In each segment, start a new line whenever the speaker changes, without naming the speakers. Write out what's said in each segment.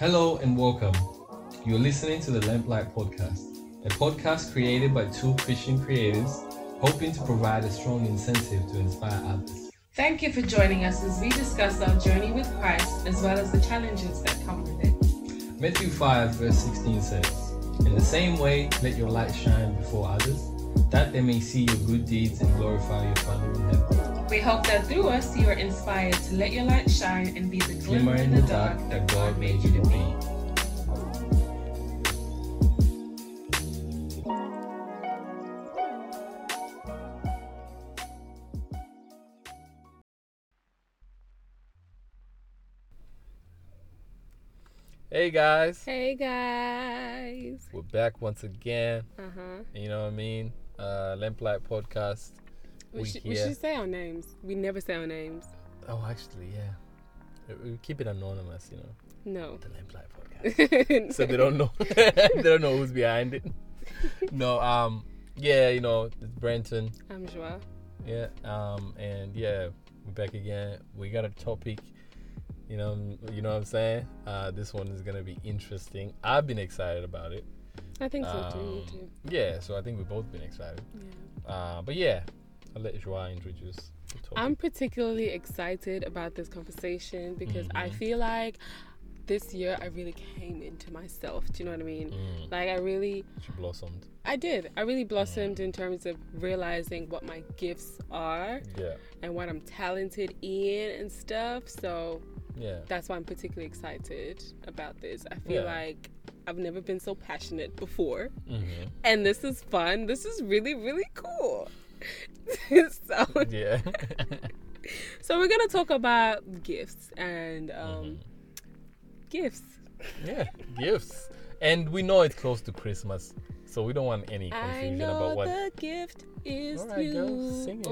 Hello and welcome. You're listening to the Lamplight Podcast, a podcast created by two Christian creatives hoping to provide a strong incentive to inspire others.
Thank you for joining us as we discuss our journey with Christ as well as the challenges that come with it.
Matthew 5, verse 16 says, In the same way, let your light shine before others, that they may see your good deeds and glorify your Father in heaven.
We hope that through us you are inspired to let your light shine and be the
Glimmer in the dark that God made you to be. Hey guys,
Hey guys.
we're back once again.
Uh huh.
You know what I mean? Uh, Lamplight Podcast.
We,
We
should, we should say our names. We never say our names.
Oh, actually, yeah. We- We keep it anonymous, you know.
No.
The Lamplight Podcast. so they don't know. they don't know who's behind it. No, um, yeah, you know, it's Brenton.
I'm Joa.
Yeah, um, and yeah, we're back again. We got a topic. You know, you know what I'm saying. Uh, this one is gonna be interesting. I've been excited about it.
I think so
Um,
too.
Yeah, so I think we've both been excited.
Yeah.
Uh, but yeah, I'll let Joa introduce.
I'm particularly excited about this conversation because I
Mhm.
feel like this year I really came into myself. Do you know what I mean?
Mm,
Like I really
she blossomed.
I did. I really blossomed in terms of realizing what my gifts are
Yeah,
and what I'm talented in and stuff. So
yeah.
that's why I'm particularly excited about this. I feel
Yeah.
like I've never been so passionate before.
hmm
And this is fun. This is really, really cool. so,
Yeah.
so we're gonna talk about gifts and um,
Mhm.
gifts.
Yeah, gifts. And we know it's close to Christmas, so we don't want any confusion about what.
the gift is
Alright,
you.
girl, sing it.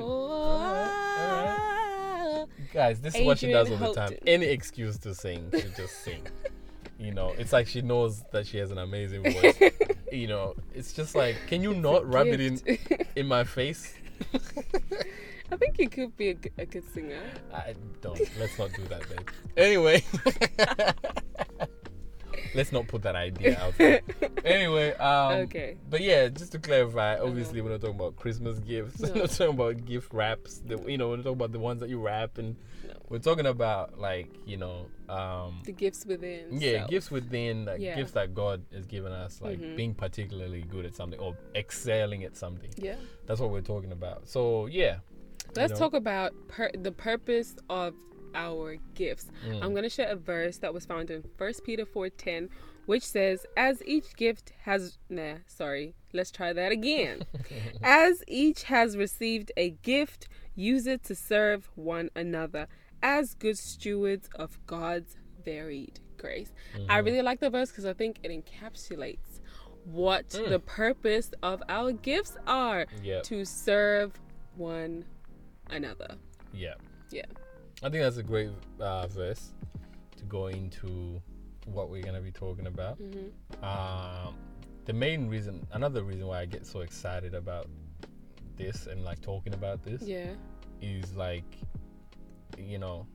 Oh,
Guys, this is what she does all the time. Any excuse to sing, she just sing. You know, it's like she knows that she has an amazing voice. you know, it's just like, can you not rub it in in my face?
I think you could be a good singer.
I don't. Let's not do that, babe. Anyway, let's not put that idea out there. Anyway, um,
Okay.
But yeah, just to clarify, obviously we're not talking about Christmas gifts. We're not talking about gift wraps. The, you know, we're not talking about the ones that you wrap, and
No.
We're talking about like you know, um,
The gifts within.
yeah,
self.
gifts within, like
Yeah.
gifts that God has given us, like
Mhm.
being particularly good at something or excelling at something.
Yeah.
That's what we're talking about. So yeah,
Let's
know?
talk about per- the purpose of our gifts.
Mm.
I'm going to share a verse that was found in 1 Peter 4:10, which says, "As each gift has nah, sorry. Let's try that again. As each has received a gift, use it to serve one another as good stewards of God's varied grace."
Mm-hmm.
I really like the verse because I think it encapsulates what
Mm.
the purpose of our gifts are
yeah,
to serve one another.
yeah.
Yeah.
I think that's a great uh, verse to go into what we're gonna be talking about.
hmm
um, the main reason, another reason why I get so excited about this and like talking about this
Yeah.
is like, you know,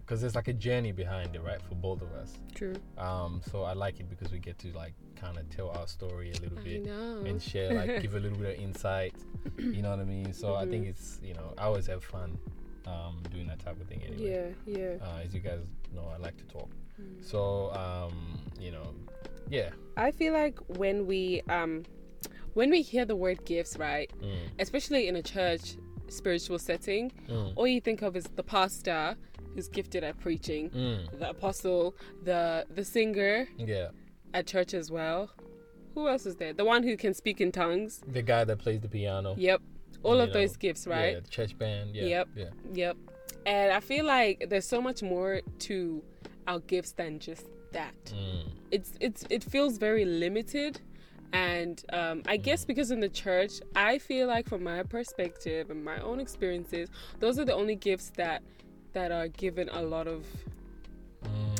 because there's like a journey behind it, right, for both of us.
True.
Um, so I like it because we get to like kind of tell our story a little
I
bit
know.
and share, like, give a little bit of insight. You know what I mean? So I think
Mhm.
it's, you know, I always have fun um, doing that type of thing anyway.
Yeah, yeah.
Uh, as you guys know, I like to talk.
Mm.
So, um, you know, yeah.
I feel like when we um when we hear the word gifts, right,
Mm,
especially in a church spiritual setting,
mm,
all you think of is the pastor who's gifted at preaching,
mm.
the apostle, the the singer
Yeah,
at church as well. Who else is there? The one who can speak in tongues.
the guy that plays the piano.
Yep. All
You
of
know,
those gifts, right?
Yeah, the church band. Yeah.
Yep.
Yeah.
Yep. And I feel like there's so much more to our gifts than just that.
Mm,
It's it's it feels very limited. And um, I guess because in the church, I feel like from my perspective and my own experiences, those are the only gifts that that are given a lot of
mm,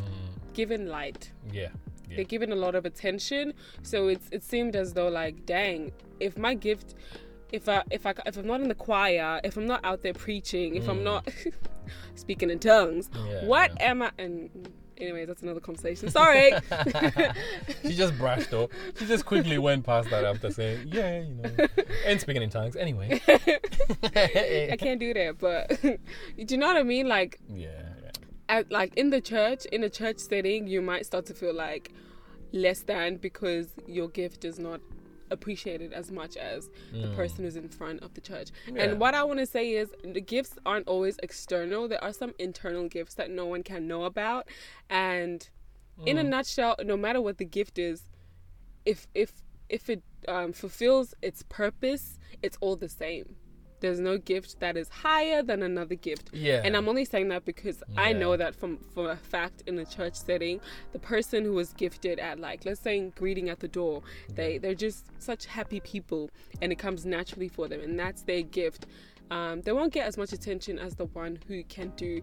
given light.
yeah. Yeah.
They're given a lot of attention. So it's it seemed as though like, dang, if my gift if I if I if I'm not in the choir, if I'm not out there preaching, if I'm
Mm.
not speaking in tongues,
Yeah,
what
yeah.
am I? And anyways, that's another conversation. Sorry.
she just brushed off. She just quickly went past that after saying, "Yeah, you know," and speaking in tongues. Anyway,
I can't do that, but do you know what I mean? Like,
yeah, yeah.
at, like in the church, in a church setting, you might start to feel like less than because your gift is not appreciated as much as the
Mm.
person who's in front of the church.
Yeah.
And what I want to say is the gifts aren't always external. There are some internal gifts that no one can know about. And in
Mm.
a nutshell, no matter what the gift is, if if if it um, fulfills its purpose, it's all the same. There's no gift that is higher than another gift.
Yeah.
And I'm only saying that because I know that from for a fact in a church setting, the person who was gifted at like let's say greeting at the door, they they're just such happy people, and it comes naturally for them, and that's their gift. Um, they won't get as much attention as the one who can do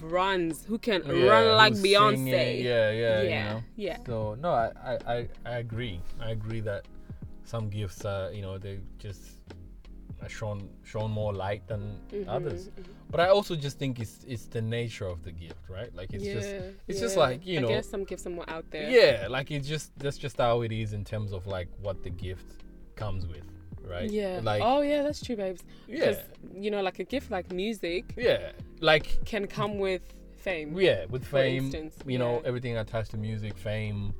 runs, who can
Yeah,
run like Beyonce.
singing, Yeah, yeah, you
yeah,
know.
yeah.
So no, I, I, I, I agree. I agree that some gifts are, you know, they just shown shown more light than
Mm-hmm,
others. But I also just think it's it's the nature of the gift, right? Like it's
yeah,
just it's just like you know,
I guess some gifts are more out there.
yeah, like it's just that's just how it is in terms of like what the gift comes with, right?
Yeah.
Like
oh yeah, that's true, babes.
yeah,
you know, like a gift like music
yeah, like
can come with fame.
yeah, with
For
fame,
instance,
you know, everything attached to music, fame,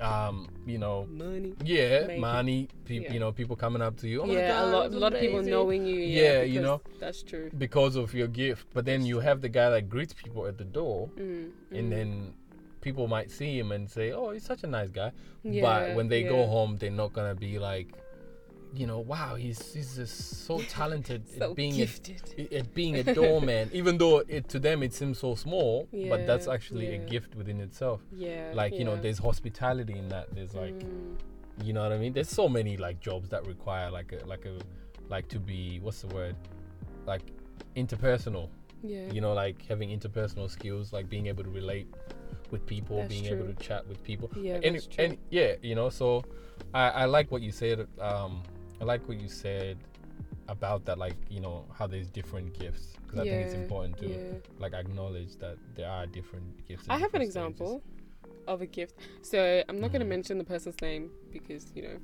um, you know,
Money.
Yeah,
Maybe.
money. Pe-
Yeah.
You know, people coming up to you. Oh my
yeah,
God,
a lot, a lot of people knowing you.
Yeah,
Yeah,
you know.
that's true.
because of your gift. But then you have the guy that greets people at the door,
Mm,
and
mm.
then people might see him and say, "Oh, he's such a nice guy."
Yeah,
but when they go home, they're not gonna be like, you know, wow, he's he's just so talented
so
at being
gifted.
a, at being a doorman. Even though it to them it seems so small, but that's
Yeah,
actually a gift within itself.
yeah,
Like you know, there's hospitality in that. There's like.
Mm,
You know what I mean? There's so many like jobs that require like a like a like to be what's the word? Like interpersonal.
yeah,
You know, like having interpersonal skills, like being able to relate with people,
That's
being
true.
able to chat with people.
yeah,
and,
that's true.
and yeah, you know, so I, I like what you said. Um, I like what you said about that, like you know how there's different gifts because I think it's important to
yeah.
like acknowledge that there are different gifts.
I have an
stages.
example of a gift. So I'm not going to mention the person's name because you know.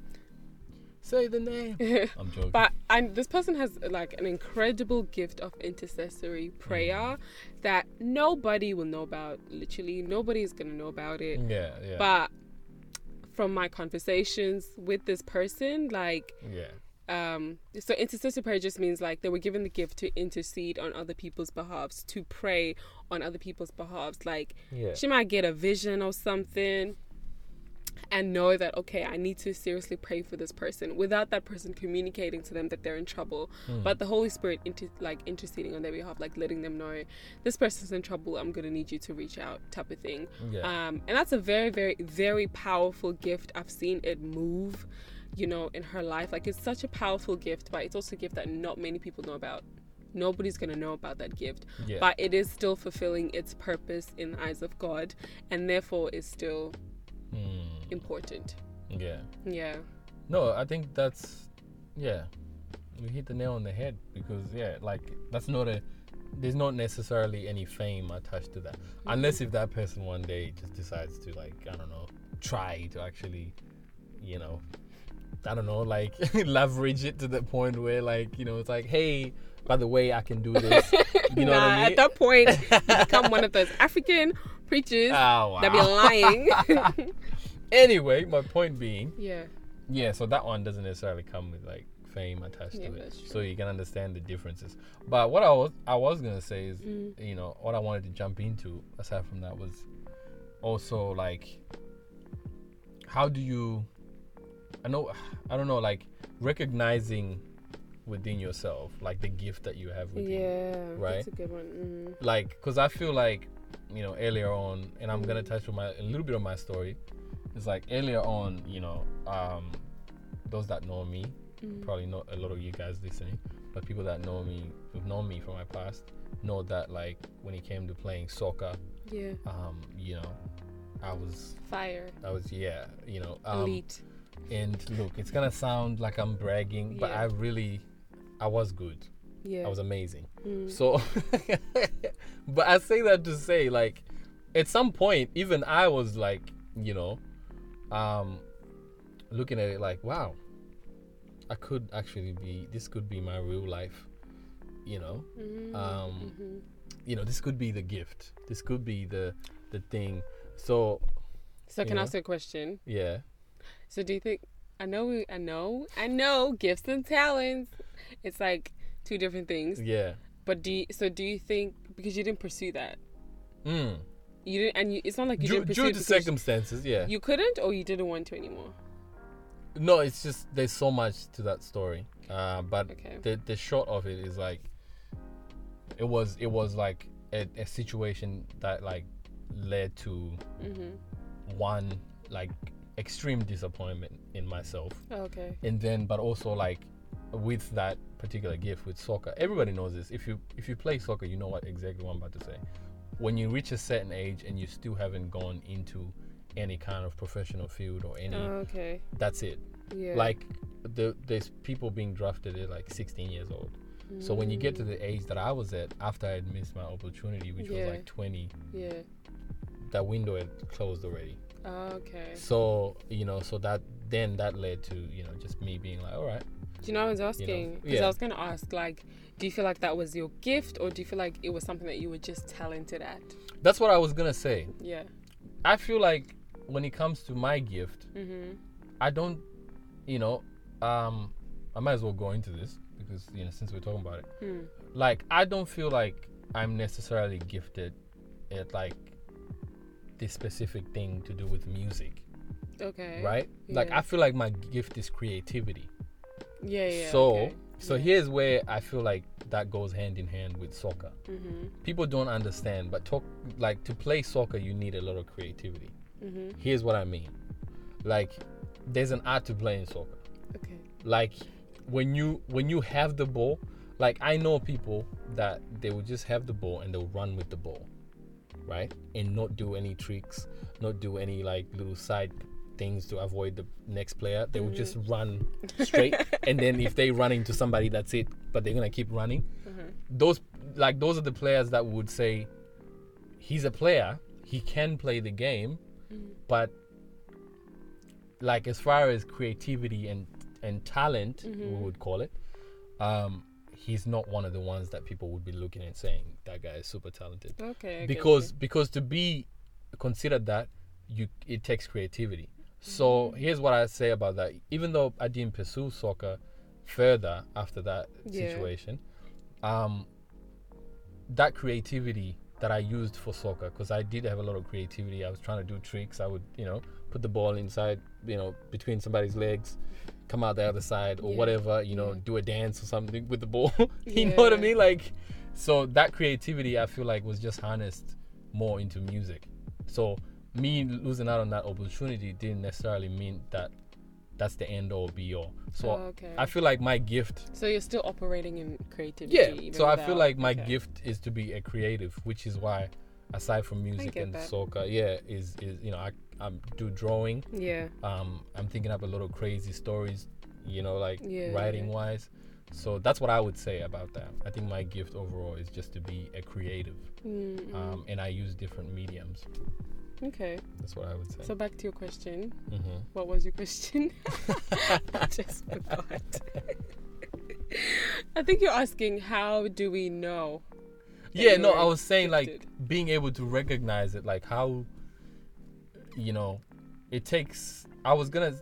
Say the name. I'm joking.
But and this person has like an incredible gift of intercessory
Mm.
prayer that nobody will know about. Literally, nobody is gonna know about it.
yeah, yeah,
But from my conversations with this person, like
yeah.
um so intercessory prayer just means like they were given the gift to intercede on other people's behalfs, to pray on other people's behalfs. Like
Yeah.
she might get a vision or something and know that okay i need to seriously pray for this person without that person communicating to them that they're in trouble
Hmm.
but the holy spirit inter- like interceding on their behalf like letting them know this person's in trouble i'm gonna need you to reach out type of thing
Yeah.
um and that's a very very very powerful gift i've seen it move you know in her life like it's such a powerful gift but it's also a gift that not many people know about nobody's gonna know about that gift
yeah.
but it is still fulfilling its purpose in the eyes of God and therefore is still
Hmm.
Important.
Yeah.
Yeah.
No, I think that's yeah. You hit the nail on the head because yeah, like that's not a there's not necessarily any fame attached to that. Mm-hmm. Unless if that person one day just decides to like, I don't know, try to actually, you know, I don't know, like leverage it to the point where like, you know, it's like, hey, by the way, I can do this. You know
nah,
what I mean?
at that point, you become one of those African preachers
Oh,
that be lying.
Anyway, my point being,
yeah.
Yeah, so that one doesn't necessarily come with like fame attached
Yeah,
to it, so you can understand the differences. But what I was I was gonna say is,
Mm.
you know, what I wanted to jump into aside from that was also like, how do you? I know I don't know like recognizing within yourself like the gift that you have within
Yeah.
right?
That's a good one. Mm.
like because i feel like you know earlier on and i'm gonna touch on my a little bit of my story it's like earlier on you know um those that know me
Mm.
probably not a lot of you guys listening but people that know me who've known me from my past know that like when it came to playing soccer
Yeah.
um you know i was
Fire.
i was yeah you know um
Elite.
and look it's gonna sound like i'm bragging but i really i was good
Yeah.
i was amazing
Mm.
so, but I say that to say, like, at some point, even I was like, you know, um, looking at it like, wow, I could actually be. This could be my real life. You know,
Mm,
Um,
mhm.
you know, this could be the gift. This could be the the thing. So
So can
you
I
know?
ask a question?
yeah,
So do you think I know we I know I know gifts and talents. It's like two different things.
yeah.
But do you, so do you think because you didn't pursue that
Mm.
You didn't and you, it's not like you
Due,
didn't pursue
due to circumstances, yeah.
you couldn't or you didn't want to anymore.
No, it's just there's so much to that story. Uh, but
Okay.
the the short of it is like it was it was like a, a situation that like led to
Mhm.
one like extreme disappointment in myself
Okay.
and then but also like with that particular gift with soccer everybody knows this if you if you play soccer you know what exactly what i'm about to say when you reach a certain age and you still haven't gone into any kind of professional field or any oh,
okay.
that's it
Yeah.
like the there's people being drafted at like 16 years old so when you get to the age that i was at after i had missed my opportunity which
Yeah.
was like 20
Yeah.
that window had closed already oh,
Okay.
so you know so that then that led to you know just me being like all right
Do you know what I was asking? Because
yeah.
I was gonna ask, like, do you feel like that was your gift, or do you feel like it was something that you were just talented at?
that's what i was gonna say
Yeah.
i feel like when it comes to my gift
Mhm.
i don't you know um i might as well go into this because you know since we're talking about it
Hmm.
like i don't feel like i'm necessarily gifted at like this specific thing to do with music
Okay.
right like i feel like my gift is creativity
Yeah. Yeah.
so
okay.
So
Yeah.
here's where i feel like that goes hand in hand with soccer
Mhm.
people don't understand but talk like to play soccer you need a lot of creativity
Mhm.
here's what i mean like there's an art to playing soccer
Okay.
like when you when you have the ball like i know people that they will just have the ball and they'll run with the ball right and not do any tricks not do any like little side things to avoid the next player they will just run straight and then if they run into somebody that's it but they're gonna keep running. Those like those are the players that would say he's a player he can play the game but like as far as creativity and and talent we would call it um he's not one of the ones that people would be looking and saying that guy is super talented.
Okay.
Because because to be considered that you it takes creativity so here's what i say about that. Even though i didn't pursue soccer further after that
Yeah.
situation um that creativity that i used for soccer because i did have a lot of creativity. I was trying to do tricks. I would you know put the ball inside you know between somebody's legs come out the other side or
Yeah.
whatever you know
Yeah.
do a dance or something with the ball. You know what i mean? Like so that creativity i feel like was just harnessed more into music. So me losing out on that opportunity didn't necessarily mean that that's the end all be all so
Oh, okay.
i feel like my gift
So you're still operating in creativity.
yeah so i feel like my
okay.
gift is to be a creative which is why aside from music and
that.
soccer yeah is is you know i i do drawing
Yeah.
um i'm thinking up a lot of crazy stories you know like
Yeah,
writing
yeah.
wise so that's what i would say about that i think my gift overall is just to be a creative
Mm,
um, and i use different mediums
okay.
that's what i would say
So back to your question.
hmm
What was your question? I just forgot. I think you're asking how do we know?
yeah no i was saying like being able to recognize it like how you know it takes i was gonna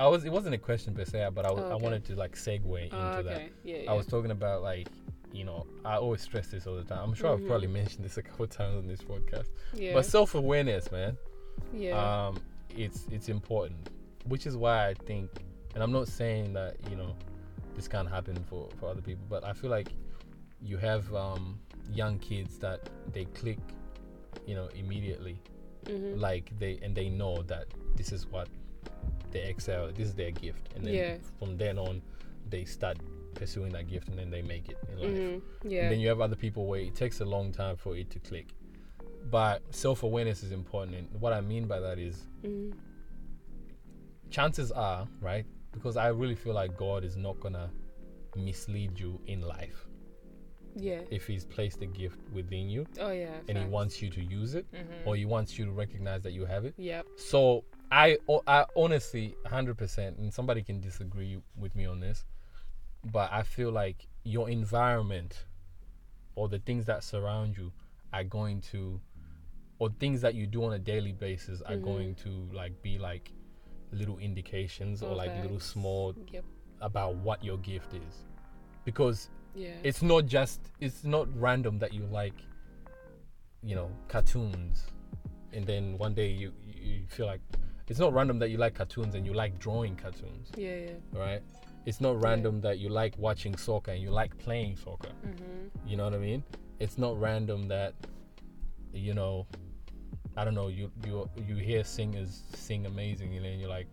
i was it wasn't a question per se but i, was,
Oh,
I wanted to like segue into
Oh,
that
okay. Yeah, yeah.
I was talking about like, you know, I always stress this all the time. I'm sure I've
Mhm.
probably mentioned this a couple times on this podcast.
yeah.
But self awareness, man,
yeah.
um, it's it's important. Which is why I think, and I'm not saying that you know, this can't happen for for other people, but I feel like you have um, young kids that they click, you know, immediately,
Mhm.
like they and they know that this is what they excel. This is their gift, and then
Yeah.
from then on, they start pursuing that gift, and then they make it in life.
Mhm.
And
Yeah.
then you have other people where it takes a long time for it to click. But self awareness is important. And what I mean by that is
Mhm.
chances are, right? Because I really feel like God is not gonna mislead you in life.
Yeah.
if he's placed a gift within you
Oh yeah.
and he wants you to use it
Mhm.
or he wants you to recognize that you have it.
Yep.
So I I honestly, hundred percent, and somebody can disagree with me on this, but I feel like your environment or the things that surround you are going to, or things that you do on a daily basis are
Mhm.
going to like be like little indications or
Oh,
like little small
Yep.
about what your gift is, because
Yeah.
it's not just it's not random that you like you know cartoons and then one day you you feel like it's not random that you like cartoons and you like drawing cartoons
yeah. Yeah.
right it's not random that you like watching soccer and you like playing soccer
Mhm.
you know what i mean it's not random that you know i don't know you you you hear singers sing amazing and then you're like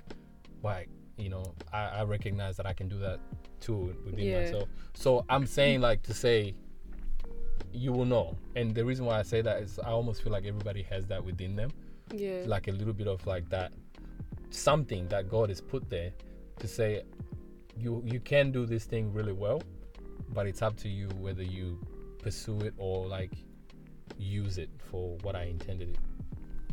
why you know i, I recognize that i can do that too within
Yeah.
myself so i'm saying like to say you will know and the reason why i say that is i almost feel like everybody has that within them
Yeah.
like a little bit of like that something that god has put there to say you you can do this thing really well but it's up to you whether you pursue it or like use it for what i intended it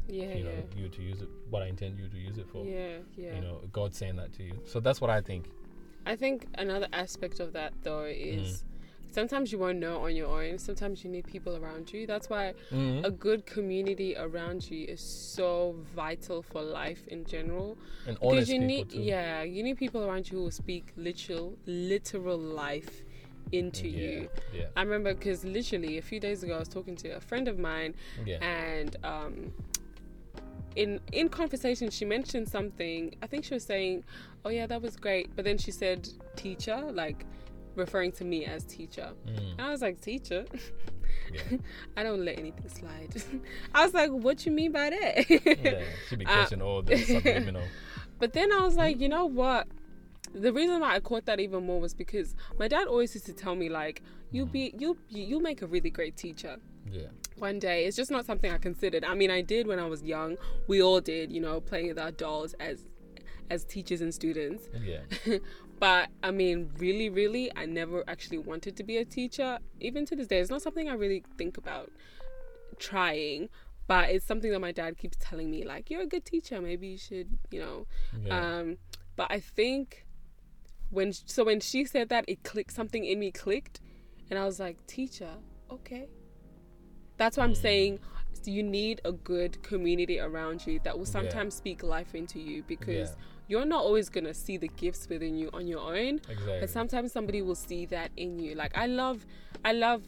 yeah.
you know
yeah.
you to use it what i intend you to use it for
Yeah. Yeah.
you know god saying that to you so that's what i think
I think another aspect of that though
Mm.
Sometimes you won't know on your own. Sometimes you need people around you. That's why
Mhm.
a good community around you is so vital for life in general.
and
Because you
people
need
too
yeah, you need people around you who will speak literal literal life into
yeah
you.
yeah
I remember because literally a few days ago I was talking to a friend of mine
yeah
and um in in conversation she mentioned something i think she was saying oh yeah that was great but then she said teacher like referring to me as teacher.
Mm,
and i was like teacher?
Yeah.
I don't let anything slide. I was like what you mean by that?
Yeah should be catching all the subliminal.
But then i was like you know what? The reason why I caught that even more was because my dad always used to tell me like you'll be you'll you'll make a really great teacher.
Yeah.
One day. It's just not something I considered. I mean, I did when I was young. We all did, you know, playing with our dolls as as teachers and students.
yeah
But I mean, really, really, I never actually wanted to be a teacher. Even to this day, it's not something I really think about trying. But it's something that my dad keeps telling me, like, you're a good teacher. Maybe you should, you know.
yeah
Um, but I think when so when she said that, it clicked. Something in me clicked, and I was like, teacher, okay. That's why I'm
Mm.
saying you need a good community around you that will
Yeah.
sometimes speak life into you because
Yeah.
You're not always gonna see the gifts within you on your own.
exactly
But sometimes somebody will see that in you. Like I love, I love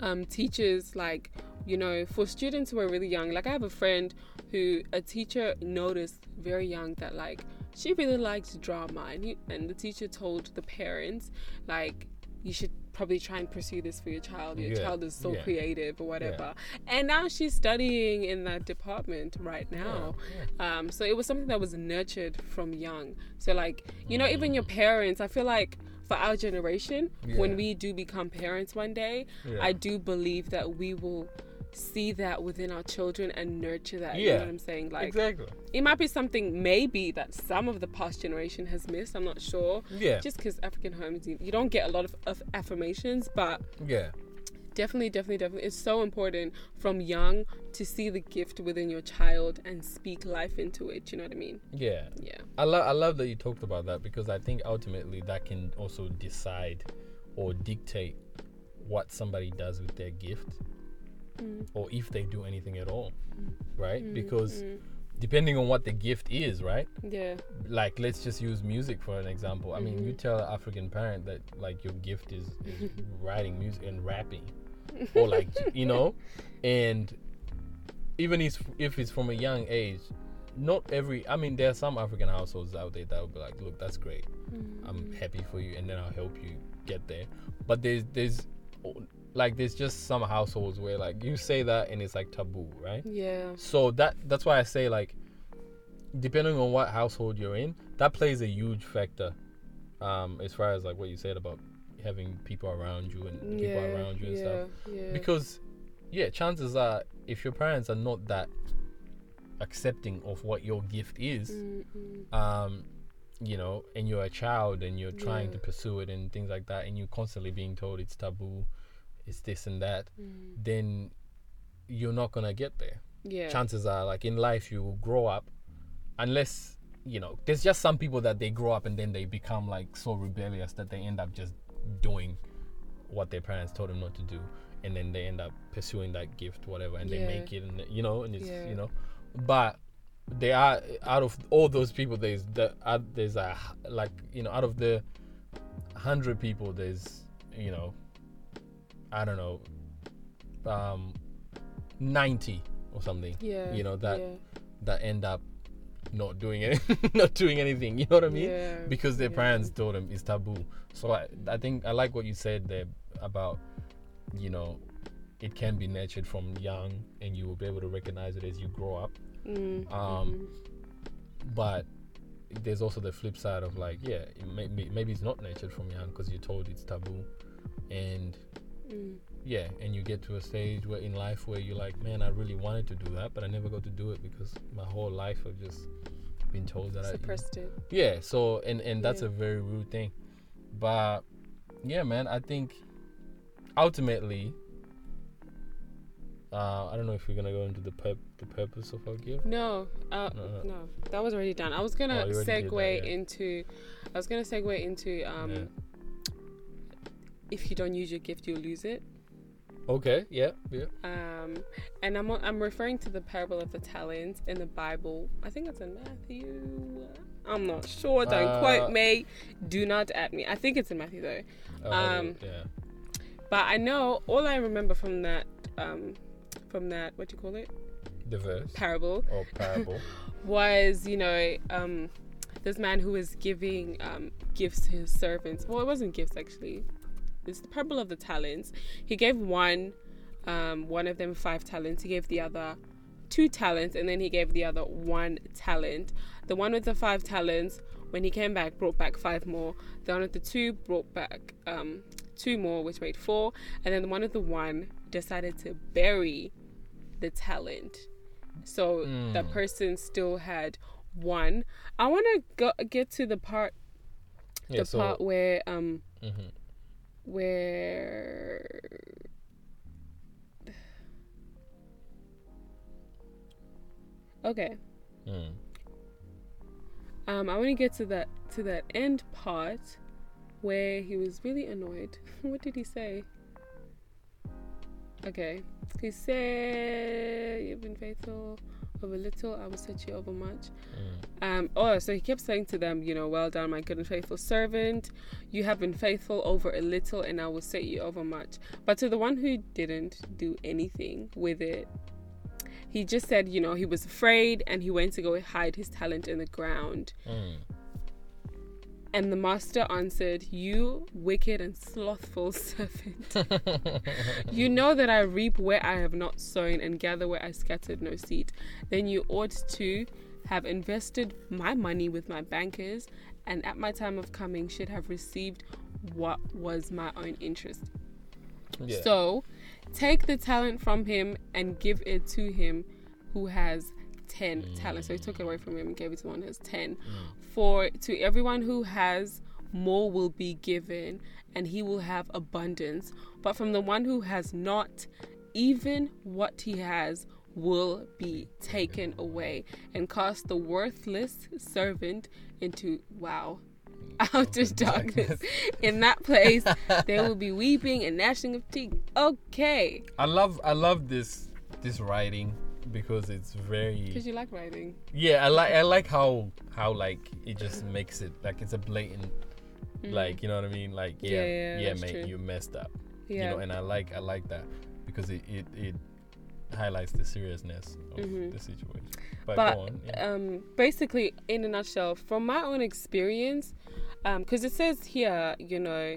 um, teachers. Like you know, for students who are really young. Like I have a friend who a teacher noticed very young that like she really liked drama, and he, and the teacher told the parents like you should probably try and pursue this for your child. Your
Yeah,
child is so
yeah.
creative or whatever. And now she's studying in that department right now.
yeah.
Um, so it was something that was nurtured from young. So like, you know, even
Mm.
your parents, I feel like for our generation, when we do become parents one day,
Yeah.
I do believe that we will see that within our children and nurture that. You
Yeah.
know what I'm saying? Like
exactly
it might be something maybe that some of the past generation has missed. I'm not sure.
yeah
Just because African homes, you, you don't get a lot of, of affirmations, but
yeah
definitely, definitely, definitely, it's so important from young to see the gift within your child and speak life into it. You know what I mean?
yeah
Yeah.
I love I love that you talked about that because I think ultimately that can also decide or dictate what somebody does with their gift
Mm.
or if they do anything at all, right?
Mm,
Because
mm.
depending on what the gift is, right?
Yeah.
Like let's just use music for an example. I mean, you
Mhm.
tell an African parent that like your gift is, is writing music and rapping, or like you know, and even if if it's from a young age, not every. I mean, there are some African households out there that will be like, look, that's great. I'm happy for you, and then I'll help you get there. But there's there's like there's just some households where like you say that and it's like taboo, right?
Yeah.
So that that's why I say like depending on what household you're in, that plays a huge factor. Um, as far as like what you said about having people around you and people around you and
yeah.
stuff.
Yeah.
Because yeah, chances are if your parents are not that accepting of what your gift is,
Mm, mm.
um, you know, and you're a child and you're trying
Yeah.
to pursue it and things like that, and you're constantly being told it's taboo, it's this and that,
Mm.
then you're not gonna get there.
Yeah.
Chances are, like in life, you will grow up, unless you know. There's just some people that they grow up and then they become like so rebellious that they end up just doing what their parents told them not to do, and then they end up pursuing that gift, whatever, and they make it, and you know, and it's
Yeah.
you know, but they are out of all those people. There's the uh, there's a like you know out of the hundred people, there's you know, I don't know, um, ninety or something
Yeah.
you know, that-
Yeah.
that end up not doing it, not doing anything. You know what I mean?
Yeah.
Because their
yeah.
parents told them it's taboo. So I, I think I like what you said there about, you know, it can be nurtured from young, and you will be able to recognize it as you grow up.
Mm,
Um, But there's also the flip side of like, yeah, it may, may- maybe it's not nurtured from young because you're told it's taboo, and
mm.
yeah, and you get to a stage where in life where you're like, man, I really wanted to do that, but I never got to do it because my whole life I've just been told that I
suppressed it.
yeah so and and that's
Yeah.
a very rude thing but yeah man i think ultimately uh i don't know if we're gonna go into the pur- the purpose of our gift
No, uh,
No, no.
no, that was already done. I was gonna
Oh, you already did
segue
that, yeah.
into, I was gonna segue into, um,
Yeah.
If you don't use your gift, you'll lose it.
okay yeah yeah
Um, and I'm I'm referring to the parable of the talents in the Bible. I think it's in Matthew. I'm not sure. Don't
Uh,
quote me. Do not at me. I think it's in Matthew though.
Oh,
Um,
yeah
But I know all I remember from that um, from that what do you call it
the verse
parable
or parable
was you know um, this man who was giving um, gifts to his servants. Well, it wasn't gifts actually. It's the parable of the talents. He gave one, um, one of them five talents. He gave the other two talents, and then he gave the other one talent. The one with the five talents, when he came back, brought back five more. The one with the two brought back um, two more, which made four. And then the one with the one decided to bury the talent. So the
Mm.
person still had one. I want to get to the part,
yeah
the
so
part where um
mhm.
Where okay.
Mm.
um i want to get to that to that end part where he was really annoyed. What did he say? Okay. He said you've been faithful over little i will set you over much
Mm.
Um, oh, so he kept saying to them, you know, well done, my good and faithful servant. You have been faithful over a little, and I will set you over much. But to the one who didn't do anything with it, he just said, you know, he was afraid and he went to go hide his talent in the ground.
Mm.
And the master answered, You wicked and slothful servant. You know that I reap where I have not sown and gather where I scattered no seed. Then you ought to have invested my money with my bankers, and at my time of coming should have received what was my own interest.
yeah
So take the talent from him and give it to him who has 10 talents. So he took it away from him and gave it to one who has 10. Mm. For to everyone who has, more will be given, and he will have abundance. But from the one who has not, even what he has will be taken away and cast the worthless servant into wow outer darkness. In that place there will be weeping and gnashing of teeth. Okay.
I love i love this this writing because it's very
because you like writing
Yeah, I like I like how how like it just makes it like it's a blatant like you know what I mean like yeah
Mm. Yeah,
yeah,
yeah,
mate
true.
you messed up
yeah
you know and I like I like that because it it, it highlights the seriousness of
Mhm.
the situation but,
but
go on yeah.
um basically in a nutshell from my own experience um because it says here you know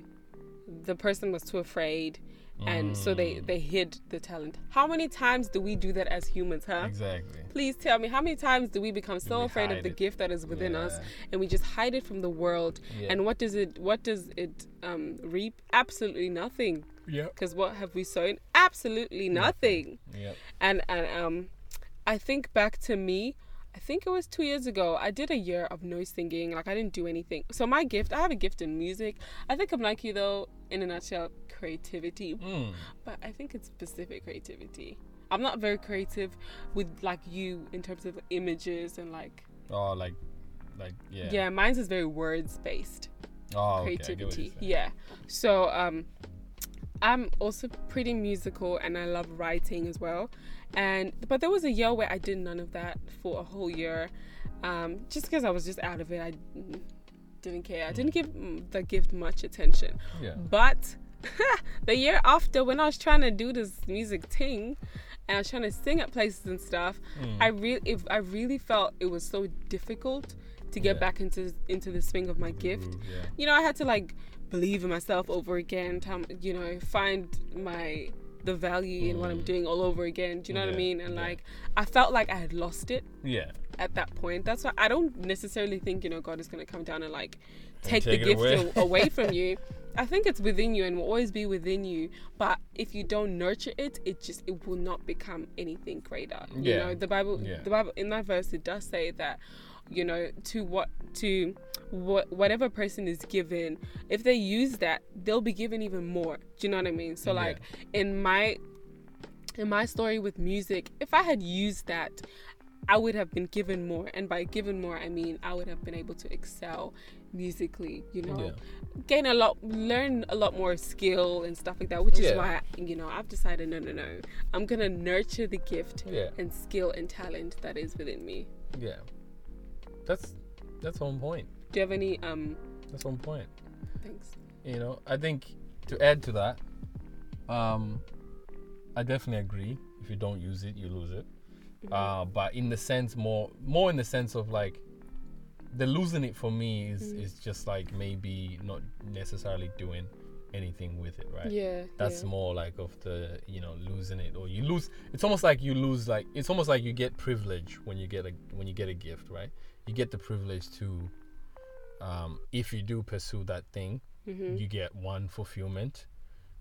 the person was too afraid and so they
Mm,
they hid the talent. How many times do we do that as humans huh?
Exactly.
Please tell me how many times do we become so
We
afraid of the
it.
gift that is within us and we just hide it from the world?
Yeah.
And what does it what does it um reap? Absolutely nothing.
Yeah
because what have we sown? Absolutely nothing.
yeah
and and um i think back to me I think it was two years ago. I did a year of no singing. Like I didn't do anything. So my gift, I have a gift in music. I think I'm like you though. In a nutshell, creativity.
Mm.
But I think it's specific creativity. I'm not very creative with like you in terms of images and like Oh,
like, like yeah.
yeah, mine's is very words based.
Oh, okay,
creativity.
saying.
Yeah. So um I'm also pretty musical and I love writing as well. And but there was a year where I did none of that for a whole year. Um just because I was just out of it. I mm, didn't care. I didn't give mm, the gift much attention.
Yeah.
But the year after, when I was trying to do this music thing, and I was trying to sing at places and stuff,
Mm.
I really, I really felt it was so difficult to get
Yeah.
back into into the swing of my gift.
Groove, yeah.
You know, I had to like believe in myself over again. Time, you know, find my the value in what I'm
Mm.
doing all over again. Do you know what I mean? And
yeah.
like, I felt like I had lost it
Yeah.
at that point. That's why I don't necessarily think you know God is going to come down and like take,
take
the gift
away.
away from you. I think it's within you and will always be within you. But if you don't nurture it, it just it will not become anything greater. You
Yeah.
know, the Bible,
Yeah.
the Bible in that verse it does say that you know to what to what whatever person is given if they use that they'll be given even more do you know what i mean so
Yeah.
like in my in my story with music, if I had used that, I would have been given more. And by given more, I mean I would have been able to excel musically, you know,
Yeah.
gain a lot, learn a lot more skill and stuff like that, which is
Yeah.
why, you know, I've decided no, no, no. I'm going to nurture the gift
Yeah.
and skill and talent that is within me.
Yeah. That's that's on point.
Do you have any, um,
That's on point.
thanks?
You know, I think to add to that, um, I definitely agree. If you don't use it, you lose it.
Mm-hmm.
Uh, but in the sense more, more in the sense of like, the losing it for me is
Mm.
is just like maybe not necessarily doing anything with it, right?
Yeah.
That's
yeah.
more like of the you know losing it or you lose. It's almost like you lose like it's almost like you get privilege when you get a when you get a gift, right? You get the privilege to, um, if you do pursue that thing,
Mhm.
you get one fulfillment.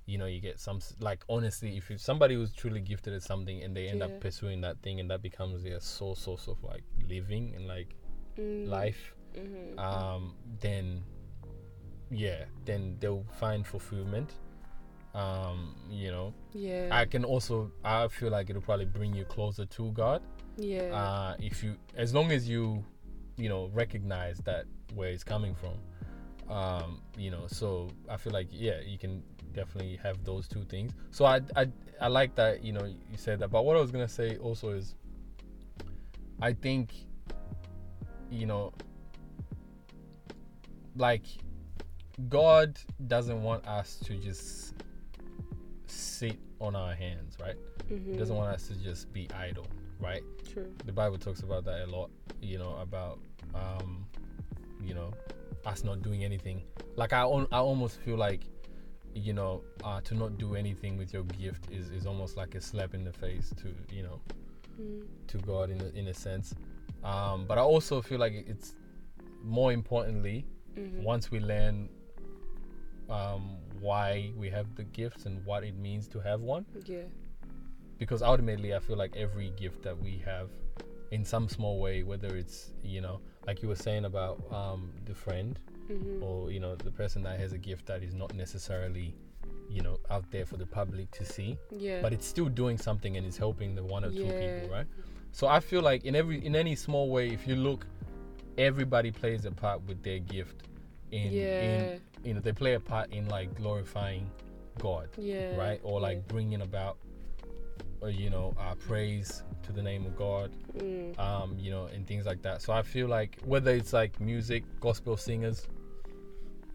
You know, you get some like honestly, if you somebody who's truly gifted at something and they end
Yeah.
up pursuing that thing and that becomes their sole source of like living and like
Mm,
life,
mhm.
um, then yeah, then they'll find fulfillment. Um, you know,
yeah.
I can also I feel like it'll probably bring you closer to God.
yeah.
Uh, if you as long as you, you know, recognize that where it's coming from. Um, you know, so I feel like yeah, you can definitely have those two things. So I I I like that, you know, you said that. But what I was gonna say also is I think you know like God doesn't want us to just sit on our hands, right? He
Mhm.
doesn't want us to just be idle, right?
True.
The Bible talks about that a lot, you know, about um, you know, us not doing anything. Like I, al- I almost feel like, you know, uh, to not do anything with your gift is, is almost like a slap in the face to, you know,
Mm.
to God in a, in a sense. Um, but I also feel like it's more importantly,
Mhm.
once we learn um, why we have the gifts and what it means to have one,
Yeah.
Because ultimately I feel like every gift that we have in some small way, whether it's, you know, like you were saying about um, the friend
Mhm.
or, you know, the person that has a gift that is not necessarily, you know, out there for the public to see,
Yeah.
but it's still doing something and it's helping the one or two people, right? So I feel like in every in any small way, if you look, everybody plays a part with their gift. In,
Yeah.
in you know they play a part in like glorifying God,
yeah.
right? Or like bringing about, you know, uh, praise to the name of God,
Mm.
um, you know, and things like that. So I feel like whether it's like music, gospel singers,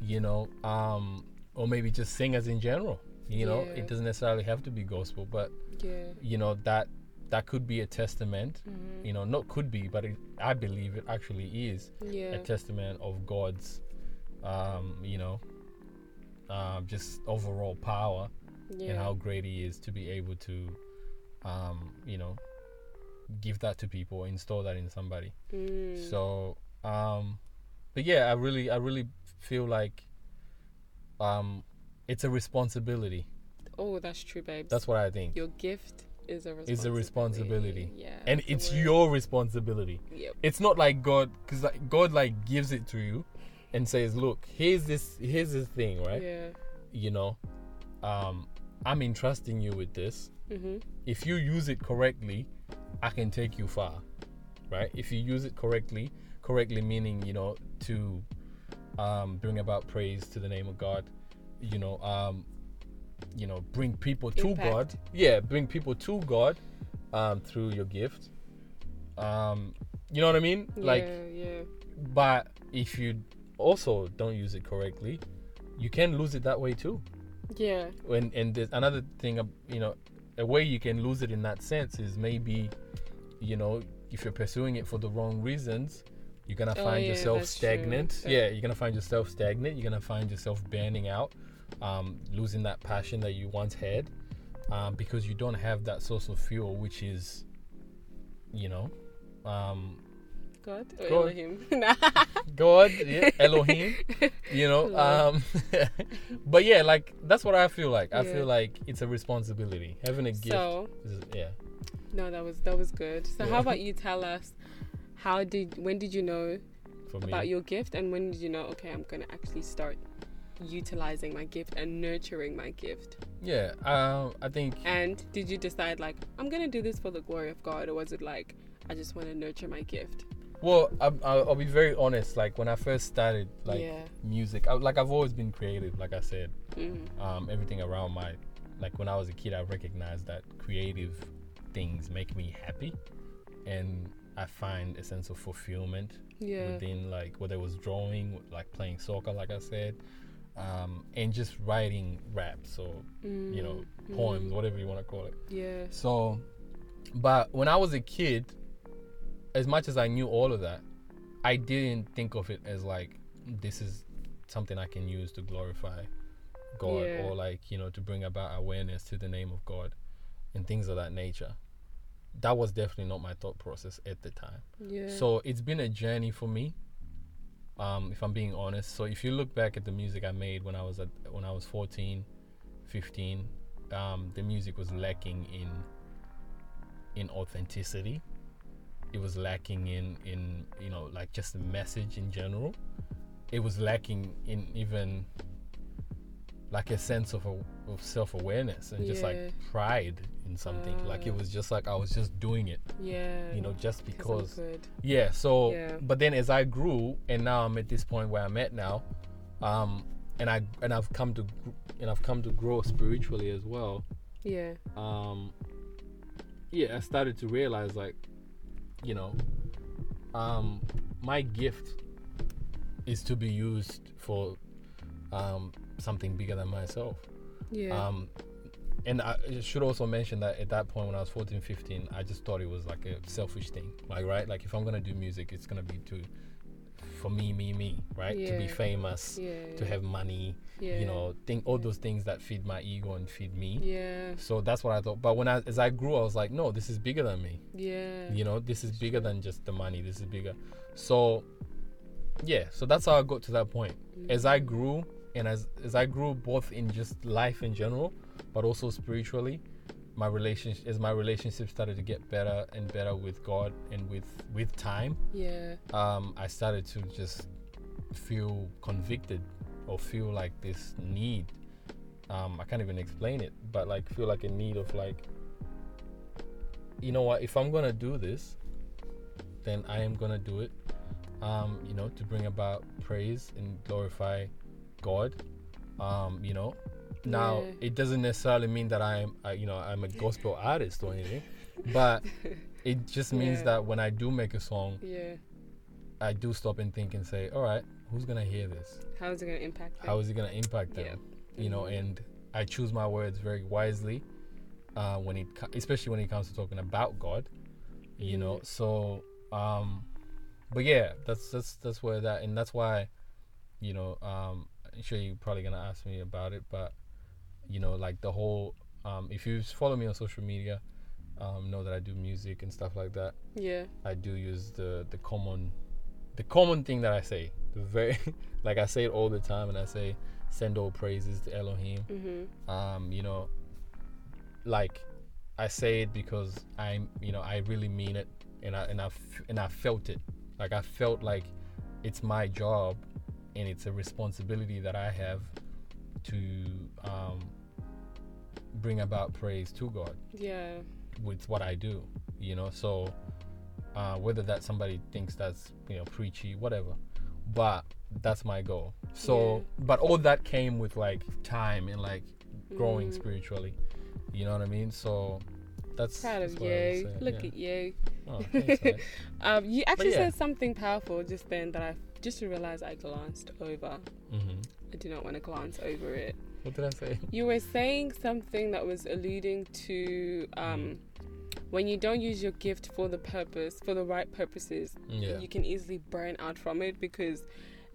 you know, um, or maybe just singers in general, you know,
Yeah.
it doesn't necessarily have to be gospel, but
Yeah.
you know that that could be a testament
Mhm.
you know not could be but it, i believe it actually is
Yeah.
a testament of god's um you know um just overall power
yeah.
and how great he is to be able to um you know give that to people install that in somebody
Mm.
so um but yeah i really i really feel like um it's a responsibility
oh, that's true, babe.
that's what i think
your gift is a responsibility.
is a responsibility,
Yeah.
and it's your responsibility.
Yep.
It's not like God, because like God like gives it to you, and says, "Look, here's this, here's this thing, right?
Yeah.
You know, um, I'm entrusting you with this.
Mhm.
If you use it correctly, I can take you far, right? If you use it correctly, correctly meaning you know to um, bring about praise to the name of God, you know, um, you know, bring people to
Impact.
God. Yeah, bring people to God um, through your gift. Um, you know what I mean? Like,
yeah, yeah.
but if you also don't use it correctly, you can lose it that way too.
Yeah.
When and there's another thing, uh, you know, a way you can lose it in that sense is maybe, you know, if you're pursuing it for the wrong reasons, you're gonna
Oh,
find
yeah,
yourself
true.
stagnant. Yeah, you're gonna find yourself stagnant. You're gonna find yourself burning out, um, losing that passion that you once had, um, because you don't have that source of fuel, which is, you know, um,
God or
God.
Elohim. Nah.
God, yeah, Elohim, you know. Um, but yeah, like that's what I feel like. I
Yeah.
feel like it's a responsibility. Having a gift,
So
is, yeah.
no, that was that was good. So
Yeah.
how about you tell us how did when did you know
For me,
about your gift and when did you know okay I'm gonna actually start utilizing my gift and nurturing my gift
yeah. Um, I think
and did you decide like I'm gonna do this for the glory of God or was it like I just want to nurture my gift
Well, I'm- I'll, I'll be very honest. Like when I first started, like
yeah
music, I, like I've always been creative. Like I said,
Mhm.
um, everything around my, like when I was a kid, I recognized that creative things make me happy, and I find a sense of fulfillment
yeah
within like whether it was drawing, like playing soccer, like I said, um, and just writing raps or you know
Mm,
poems,
mm,
whatever you want to call it.
yeah
So, but when I was a kid, as much as I knew all of that, I didn't think of it as like this is something I can use to glorify God
Yeah.
or like, you know, to bring about awareness to the name of God and things of that nature. That was definitely not my thought process at the time.
yeah
So it's been a journey for me. Um, if I'm being honest. So if you look back at the music I made when I was at when I was 14, 15, um, the music was lacking in in authenticity. It was lacking in in you know like just the message in general. It was lacking in even like a sense of a, of self awareness and just like pride in something. like it was just like I was just doing it,
yeah
you know, just
'cause
because yeah. So,
Yeah.
but then as I grew, and now I'm at this point where I'm at now, um, and I and I've come to and I've come to grow spiritually as well.
yeah
Um, yeah, I started to realize like, you know, um, my gift is to be used for um something bigger than myself.
yeah
Um, and I should also mention that at that point when I was 14, 15, I just thought it was like a selfish thing. Like, right? Like, if I'm going to do music, it's going to be to, for me, me, me, right? To be famous,
yeah
to have money,
yeah
you know, think all those things that feed my ego and feed me.
yeah
So that's what I thought. But when I, as I grew, I was like, no, this is bigger than me.
yeah
You know, this is bigger than just the money. This is bigger. So, yeah. So that's how I got to that point. As I grew, and as as I grew both in just life in general, but also spiritually, my relationship as my relationship started to get better and better with God and with with time,
yeah
um, I started to just feel convicted or feel like this need. Um, I can't even explain it, but like feel like a need of like, you know what? If I'm gonna do this, then I am gonna do it. Um, you know, to bring about praise and glorify God. Um, you know, now
Yeah.
it doesn't necessarily mean that I am, I, you know, I'm a gospel artist or anything, but it just means
Yeah.
that when I do make a song,
yeah
I do stop and think and say, all right, who's gonna hear this?
how is it gonna impact them?
How is it gonna impact them?
Yeah.
You know, and I choose my words very wisely uh, when it, especially when it comes to talking about God. You know,
Mhm.
so, um, but yeah, that's that's that's where that, and that's why, you know, um, I'm sure you're probably gonna ask me about it, but you know, like the whole, um, if you follow me on social media, um, know that I do music and stuff like that.
yeah
I do use the the common the common thing that I say. The very like I say it all the time and I say send all praises to Elohim.
mm-hmm
Um, you know, like I say it because I'm, you know, I really mean it, and I and I f- and I felt it. Like I felt like it's my job, and it's a responsibility that I have to um, bring about praise to God
Yeah.
with what I do. You know, so uh, whether that somebody thinks that's you know preachy, whatever, but that's my goal. So, but all that came with like time and like growing
Mm.
spiritually. You know what I mean? So that's
Proud
that's
of
what
you. Look
yeah.
at you.
Oh, thanks.
Um, you actually
yeah.
said something powerful just then that I just to realize I glanced over.
Mhm.
I do not want to glance over it.
What did I say?
You were saying something that was alluding to um, when you don't use your gift for the purpose, for the right purposes,
Yeah.
you can easily burn out from it because,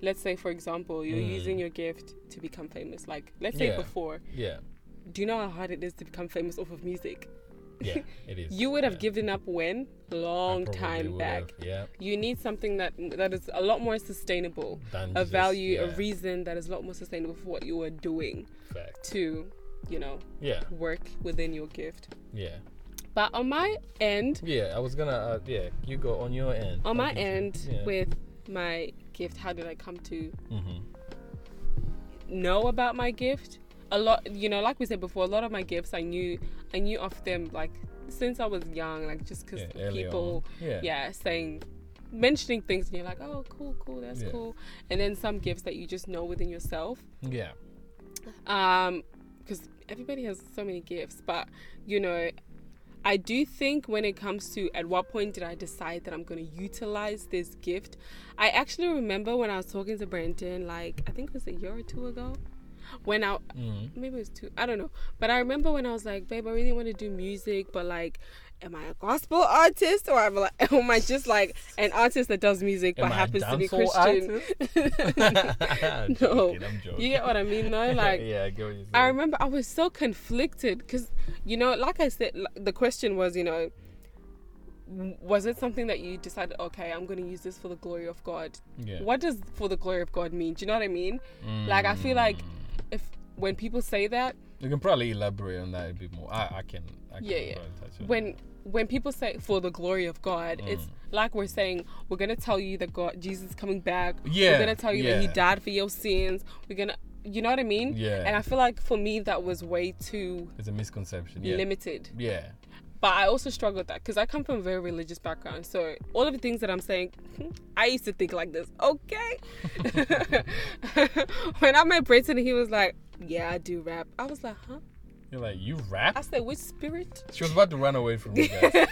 let's say, for example, you're
Mm.
using your gift to become famous. Like, let's say
Yeah.
before,
Yeah.
do you know how hard it is to become famous off of music?
Yeah. It is.
You would have
yeah.
given up when? Long time back.
have, Yeah.
You need something that that is a lot more sustainable,
Than
a
just-
value, a reason that is a lot more sustainable for what you are doing
Fact.
to, you know,
Yeah.
work within your gift.
Yeah.
But on my end,
Yeah. I was gonna. Uh, yeah. You go on your end.
on
I
my end
yeah.
with my gift, how did I come to
Mhm.
know about my gift? A lot, you know, like we said before, a lot of my gifts I knew, I knew of them like since I was young, like just because
Yeah,
people.
Yeah.
yeah, saying, mentioning things, and you're like, oh, cool, cool, that's
Yeah.
cool. And then some gifts that you just know within yourself.
Yeah.
um because everybody has so many gifts but you know i do think when it comes to at what point did i decide that i'm going to utilize this gift i actually remember when i was talking to brenton like i think it was a year or two ago when i
Mhm.
maybe it was two i don't know but i remember when i was like babe i really want to do music but like am i a gospel artist or am I, like, am I just like an artist that does music but happens to be christian
I'm
No.
joking,
you get what i mean though like
yeah, I get what you're.
I remember I was so conflicted because, you know, like I said, the question was, you know, was it something that you decided, okay, I'm going to use this for the glory of God?
Yeah.
What does for the glory of God mean? Do you know what I mean? Like, I feel like
Mm.
When people say that,
you can probably elaborate on that a bit more. I, I can. I can
Yeah, yeah.
touch on
when when people say for the glory of God, it's
Mm.
like we're saying we're gonna tell you that God Jesus is coming back.
Yeah,
We're gonna tell you that He died for your sins. We're gonna, you know what I mean?
Yeah.
And I feel like for me that was way too
It's a misconception. Yeah.
limited.
yeah.
But I also struggle with that because I come from a very religious background. So all of the things that I'm saying, I used to think like this. Okay. when I met Brenton, he was like, "Yeah, I do rap." I was like, "Huh?"
You're like, you rap?
I said, "Which spirit?"
She was about to run away from you guys.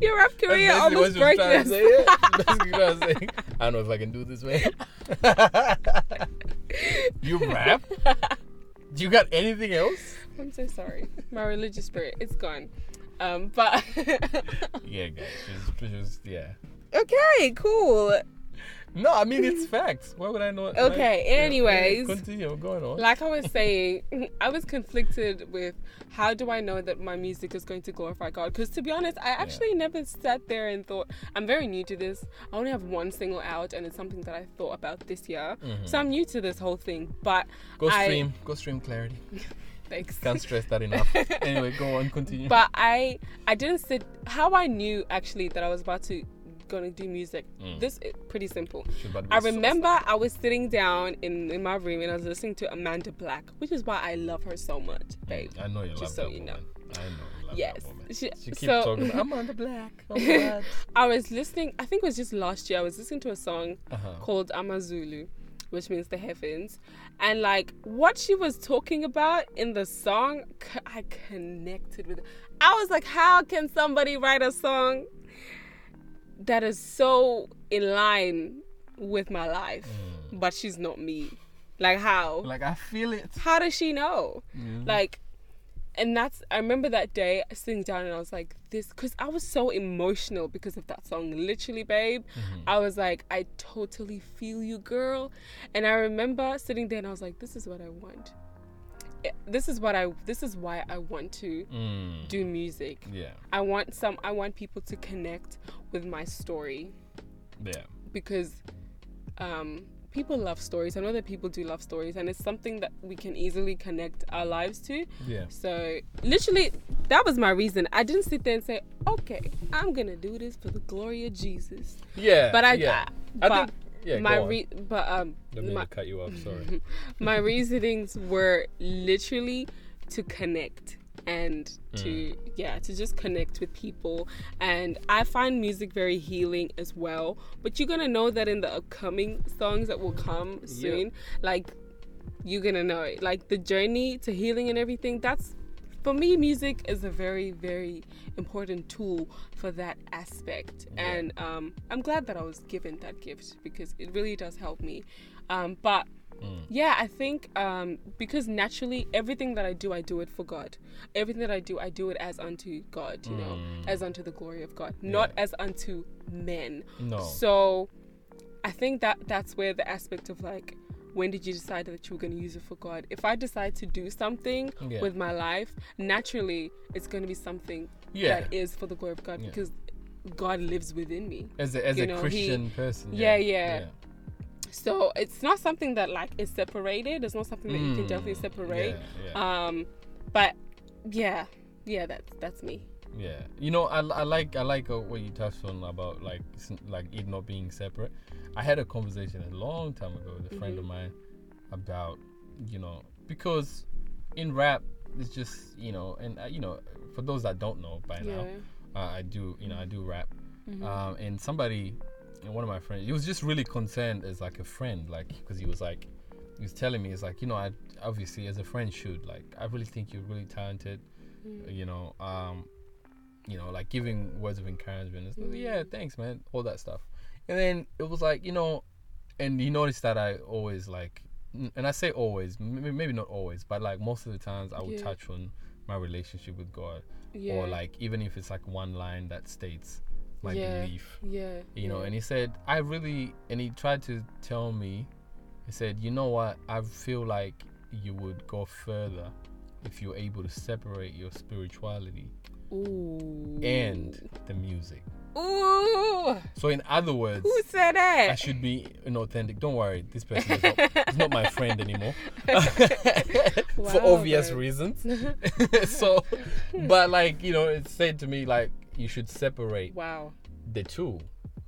Your rap career
That's basically what
almost
she was
broke
trying to
this.
say. Yeah. Basically what I was saying. I don't know if I can do this, man. you rap? Do you got anything else?
I'm so sorry. My religious spirit, it's gone. Um, but
Yeah, guys. She was, yeah.
okay, cool.
No, I mean it's facts. Why would I know?
Okay,
yeah,
anyways.
yeah, continue. Going on.
Like I was saying, I was conflicted with how do I know that my music is going to glorify God? Because to be honest, I actually never sat there and thought, I'm very new to this. I only have one single out, and it's something that I thought about this year. So I'm new to this whole thing. But
Mm-hmm. Go
I-
stream. Go stream clarity.
thanks.
Can't stress that enough. anyway, go on. Continue.
But I, I didn't sit. How I knew actually that I was about to gonna do music.
Mm.
This is pretty simple.
I to be
I remember was sitting down in, in my room and I was listening to Amanda Black, which is why I love her so much, babe.
I know you love
so
that
you know.
woman. I know
Yes. She-
She keeps
so-
talking about, I'm on the black. I'm.
I was listening, I think it was just last year, I was listening to a song
Uh-huh.
called Amazulu, which means the heavens. And like what she was talking about in the song, I connected with it. I was like, how can somebody write a song that is so in line with my life, but she's not me? Like, how?
Like, I feel it.
How does she know?
Mm.
Like, and that's I remember that day sitting down and I was like this because I was so emotional because of that song. Literally, babe, I was like, I totally feel you, girl. And I remember sitting there and I was like, this is what I want. This is what I. This is why I want to
Mm.
do music.
Yeah.
I want some. I want people to connect with my story
Yeah.
because um, people love stories. I know that people do love stories, and it's something that we can easily connect our lives to.
Yeah.
So literally, that was my reason. I didn't sit there and say, "Okay, I'm gonna do this for the glory of Jesus."
Yeah.
But I,
yeah.
I,
I think yeah.
my re- but um, my,
cut you off. Sorry.
my reasonings were literally to connect and to yeah to just connect with people and i find music very healing as well but you're gonna know that in the upcoming songs that will come soon like you're gonna know it like the journey to healing and everything that's for me music is a very very important tool for that aspect
Yeah.
and um, i'm glad that i was given that gift because it really does help me um, but
Mm.
yeah, I think um, because naturally everything that I do, I do it for God. Everything that I do, I do it as unto God, you know,
Mm.
as unto the glory of God, not as unto men.
No.
So I think that that's where the aspect of like, when did you decide that you were going to use it for God? If I decide to do something
Yeah.
with my life, naturally it's going to be something
Yeah.
that is for the glory of God
Yeah.
because God lives within me.
As a as
you
a
know, he-
Christian person.
Yeah,
Yeah.
So it's not something that like is separated. It's not something that you can
Mm,
definitely separate.
Yeah. yeah.
Um, but yeah, yeah, that's that's me.
Yeah, you know, I, I like I like uh, what you touched on about like like it not being separate. I had a conversation a long time ago with a friend of
Mhm.
mine about you know because in rap it's just you know and uh, you know for those that don't know by
Yeah.
now uh, I do you know I do rap
Mhm.
um, and somebody and one of my friends he was just really concerned as like a friend like because he was like he was telling me it's like you know I obviously as a friend should like I really think you're really talented
Mm.
you know, um, you know, like giving words of encouragement. It's like,
Mm.
yeah, thanks, man, all that stuff. And then it was like, you know, and he noticed that I always like, and I say always, maybe, maybe not always, but like most of the times I would
Yeah.
touch on my relationship with God,
yeah.
or like even if it's like one line that states my
Yeah.
belief,
yeah,
you know. And he said, I really, and he tried to tell me, he said, you know what, I feel like you would go further if you're able to separate your spirituality
Ooh.
and the music.
ooh,
So in other words,
who said that?
I should be inauthentic. Don't worry, this person is not, is not my friend anymore for obvious reasons. so, but like you know, it said to me like you should separate
wow,
the two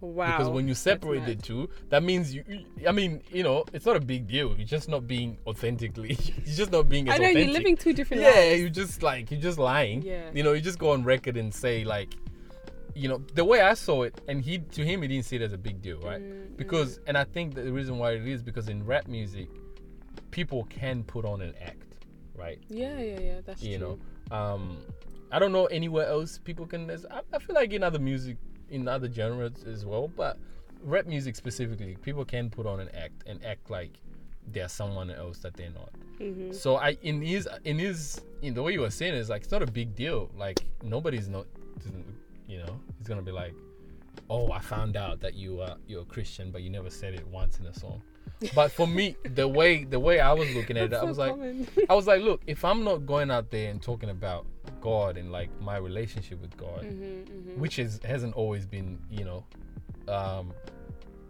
wow.
because when you separate the two, that means you. I mean, you know, it's not a big deal. You're just not being authentically. You're just not being
I know
authentic.
you're living two different
yeah,
lives.
you just like you're just lying.
Yeah.
You know, you just go on record and say like, you know, the way I saw it, and he to him he didn't see it as a big deal, right?
Mm,
Because and I think that the reason why it is because in rap music, people can put on an act, right?
Yeah, yeah, yeah. That's true.
you
true.
know, um, I don't know anywhere else people can. I, I feel like in other music, in other genres as well, but rap music specifically, people can put on an act and act like they're someone else that they're not.
Mhm.
So I in his in his in the way you were saying is like it's not a big deal. Like nobody's not, you know, he's gonna be like, oh, I found out that you are you're a Christian, but you never said it once in a song. But for me, the way the way I was looking at it,
That's
I
so
was like. I was like, look, if I'm not going out there and talking about God and like my relationship with God,
Mhm, mhm.
which is hasn't always been, you know, um,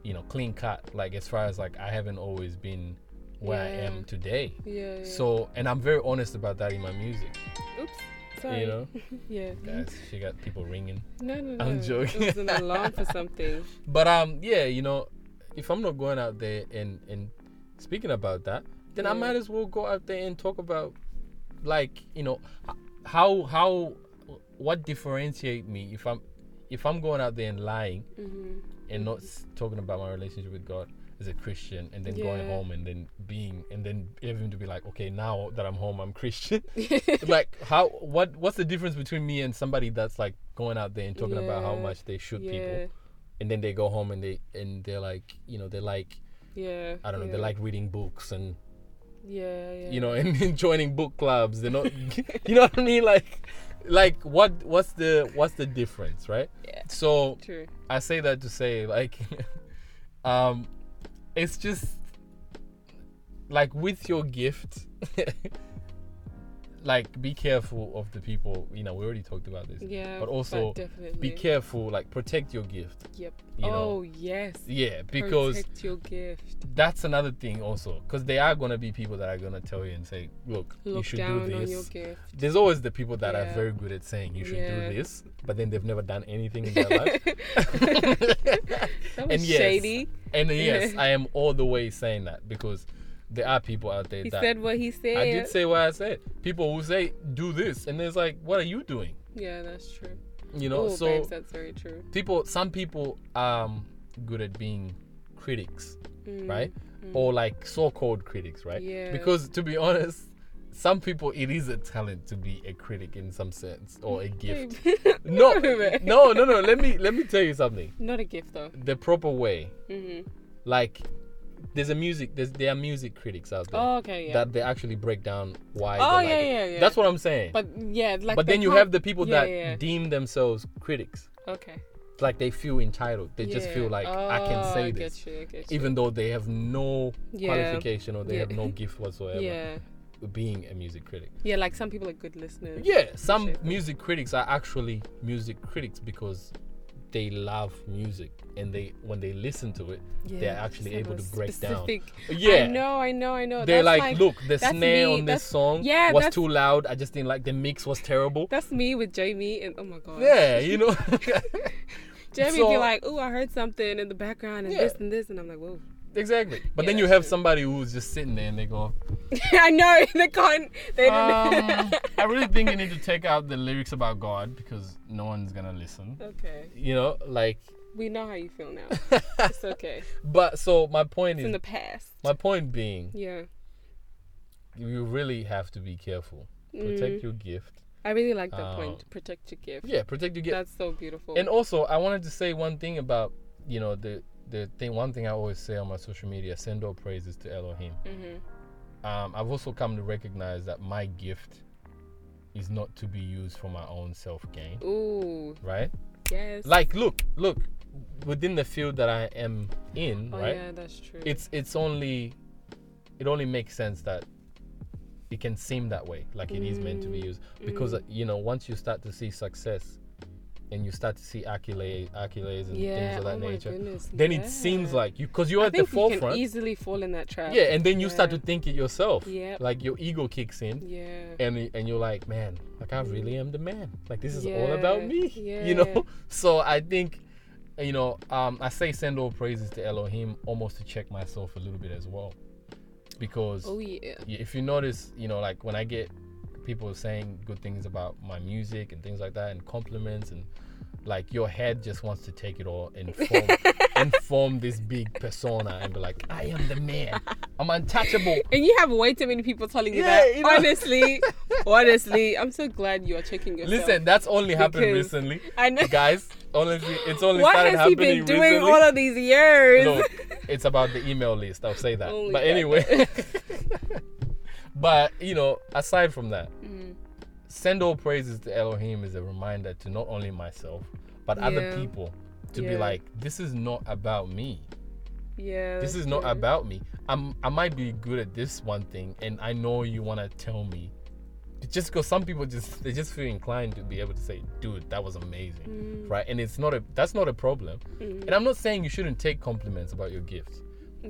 you know, clean cut. Like as far as like I haven't always been where I am today.
yeah, yeah.
So, and I'm very honest about that in my music.
oops, sorry.
You know,
yeah.
guys, she got people ringing.
No, no, no.
I'm joking.
It was an alarm for something.
But um, yeah, you know, if I'm not going out there and and speaking about that, then I might as well go out there and talk about, like, you know, how how what differentiate me if I'm if I'm going out there and lying
hmm
and not talking about my relationship with God as a Christian and then going home and then being and then having to be like, okay, now that I'm home, I'm Christian. like how what what's the difference between me and somebody that's like going out there and talking about how much they shoot
yeah,
people and then they go home and they and they're like you know they like
yeah.
I don't know
yeah.
they like reading books and
Yeah, yeah.
you know and, and joining book clubs they're not you know what I mean like like what what's the what's the difference right
Yeah.
so
True.
I say that to say like um it's just like with your gift like be careful of the people. You know, we already talked about this.
Yeah.
But also,
definitely.
Be careful. Like protect your gift.
Yep.
You know.
oh yes.
Yeah, because
protect your gift.
that's another thing also. Because there are gonna be people that are gonna tell you and say, "Look, you should do this." There's always the people that are very good at saying you should
Yeah.
do this, but then they've never done anything in their life.
That was
And yes,
shady.
And yes, I am all the way saying that because there are people out there
He
that
said what he said.
I did say what I said. People who say do this, and it's like, what are you doing?
Yeah, that's true.
You know,
oh,
so
babes, that's very true.
people, some people um good at being critics,
Mm,
right?
mm.
Or like so-called critics, right?
Yeah.
Because to be honest, some people it is a talent to be a critic in some sense or a gift. No,
Wait a minute.
no, no, no. Let me let me tell you something.
Not a gift though.
The proper way,
hmm
like, there's a music. There's there are music critics out there
Oh, okay, yeah.
that they actually break down why.
Oh,
they like
yeah, yeah, yeah.
That's what I'm saying.
but yeah, like.
but then you have the people
Yeah,
that
yeah.
deem themselves critics.
Okay.
Like they feel entitled. They just feel like I
Oh,
can say
I
this,
you, I
even though they have no
Yeah.
qualification or they
Yeah.
have no gift whatsoever.
Yeah.
Being a music critic.
Yeah, like some people are good listeners.
Yeah, some music critics are actually music critics because they love music and they when they listen to it,
Yeah,
they're actually able to break down. Yeah.
I know, I know, I know.
They're
That's
like, look, the snare
me,
on this song
yeah,
was too loud. I just didn't like the mix was terrible.
That's me with Jamie, and oh my god.
Yeah, you know.
Jamie
So-
be like, "Oh, I heard something in the background and
Yeah.
this and this," and I'm like, "Whoa."
Exactly. But
Yeah,
then you have
true.
somebody who's just sitting there and they go,
I know they can't. They
um. I really think you need to take out the lyrics about God because no one's gonna listen.
okay,
You know, like.
we know how you feel now. It's okay.
But so my point
It's
is,
in the past.
my point being,
Yeah.
you really have to be careful. Protect
Mm.
your gift.
I really like that
Um,
point. Protect your gift.
Yeah, protect your gift.
That's so beautiful.
And also, I wanted to say one thing about you know the the thing. One thing I always say on my social media: send all praises to Elohim.
hmm
Um, I've also come to recognize that my gift is not to be used for my own self gain.
Ooh,
Right?
yes.
Like, look, look. Within the field that I am in,
oh
right?
yeah, that's true.
It's it's only it only makes sense that it can seem that way, like it is meant to be
Mm,
used. Because
mm.
you know, once you start to see success and you start to see accolades, accolades and
yeah.
things of that
oh
nature,
goodness.
then it seems like you because you're
I
at the
think you can
forefront.
easily fall in that trap.
yeah, and then you start to think it yourself.
Yeah,
Like your ego kicks in,
Yeah.
and and you're like, man, like I really am the man. Like this is all about me.
yeah.
You know. So I think, you know, um, I say send all praises to Elohim almost to check myself a little bit as well, because
Oh yeah.
if you notice, you know, like when I get people saying good things about my music and things like that, and compliments, and like your head just wants to take it all and form, and form this big persona and be like, I am the man, I'm untouchable.
And you have way too many people telling you
Yeah,
that.
you know.
Honestly, honestly, I'm so glad you are checking yourself.
Listen, that's only happened recently,
I know.
guys. Honestly, it's only
What
started
has he
happening
been doing
recently.
all of these years?
Look, it's about the email list. I'll say that.
Only
but anyway, but you know, aside from that,
Mm,
send all praises to Elohim is a reminder to not only myself but other people to be like, this is not about me.
yeah.
This is not
true.
about me. I'm I might be good at this one thing, and I know you want to tell me. Just because some people just they just feel inclined to be able to say, "Dude, that was amazing,"
Mm,
right? And it's not a that's not a problem.
mm,
And I'm not saying you shouldn't take compliments about your gifts.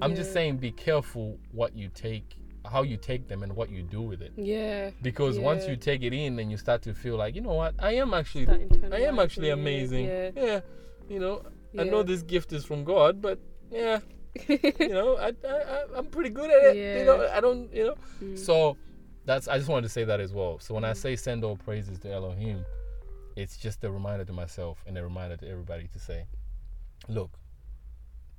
I'm just saying be careful what you take, how you take them, and what you do with it.
Yeah.
Because once you take it in, then you start to feel like, you know what, I am actually, I am actually amazing.
yeah.
Yeah, you know, I know this gift is from God, but yeah, you know, I, I, I'm pretty good at it. You know, I don't, you know.
Mm.
So that's I just wanted to say that as well. So when I say send all praises to Elohim, it's just a reminder to myself and a reminder to everybody to say, look,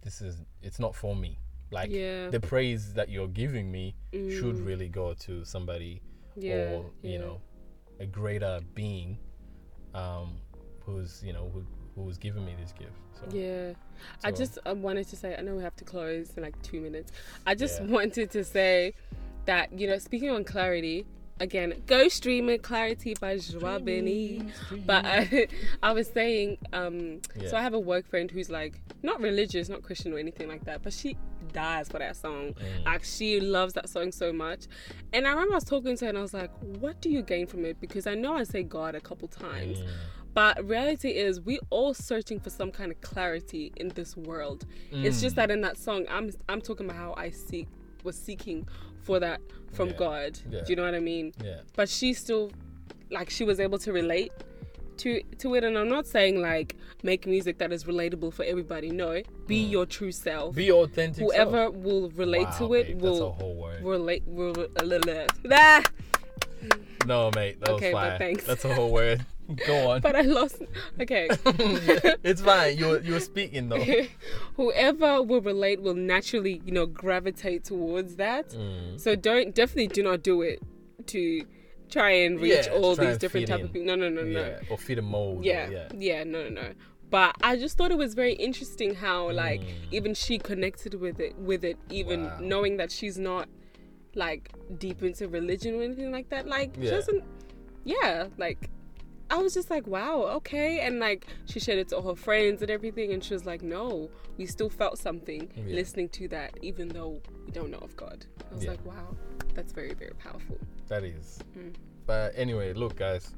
this is it's not for me. Like
Yeah.
the praise that you're giving me should
Mm.
really go to somebody
yeah.
or you
yeah.
know a greater being um who's you know who who's given me this gift. So
Yeah. I just uh, wanted to say, I know we have to close in like two minutes. I just
Yeah.
wanted to say that, you know, speaking on clarity, again, go stream it, Clarity by Joa Benny. But I, I was saying, um,
Yeah.
so I have a work friend who's like, not religious, not Christian or anything like that, but she dies for that song.
Mm.
Like she loves that song so much. And I remember I was talking to her and I was like, "What do you gain from it?" Because I know I say God a couple times,
Mm.
but reality is we all searching for some kind of clarity in this world. It's just
Mm.
that in that song, I'm I'm talking about how I seek was seeking for that from
Yeah.
God.
Yeah.
Do you know what I mean?
Yeah.
But she still, like, she was able to relate to to it. And I'm not saying like make music that is relatable for everybody. No, be your true self.
Mm. Be authentic.
Whoever
self.
will relate
Wow,
to it
babe,
will relate. Will, ah!
No, mate, that
Okay,
was
but thanks.
That's a whole word. Go on.
But I lost. Okay.
it's fine. You were, you were speaking though.
Whoever will relate will naturally, you know, gravitate towards that.
Mm.
So don't definitely do not do it to try and reach
Yeah,
all these different type
in.
of people. No, no, no, no.
Yeah, or fit a mold. or-
yeah,
yeah.
yeah, no, no, no. But I just thought it was very interesting how like
Mm.
even she connected with it, with it, even
Wow.
knowing that she's not like deep into religion or anything like that. Like she doesn't, yeah, like. I was just like, wow, okay. And like, she shared it to all her friends and everything. And she was like, no, we still felt something
Yeah.
listening to that, even though we don't know of God. I was
Yeah.
like, wow, that's very, very powerful.
That is.
Mm.
But anyway, look, guys,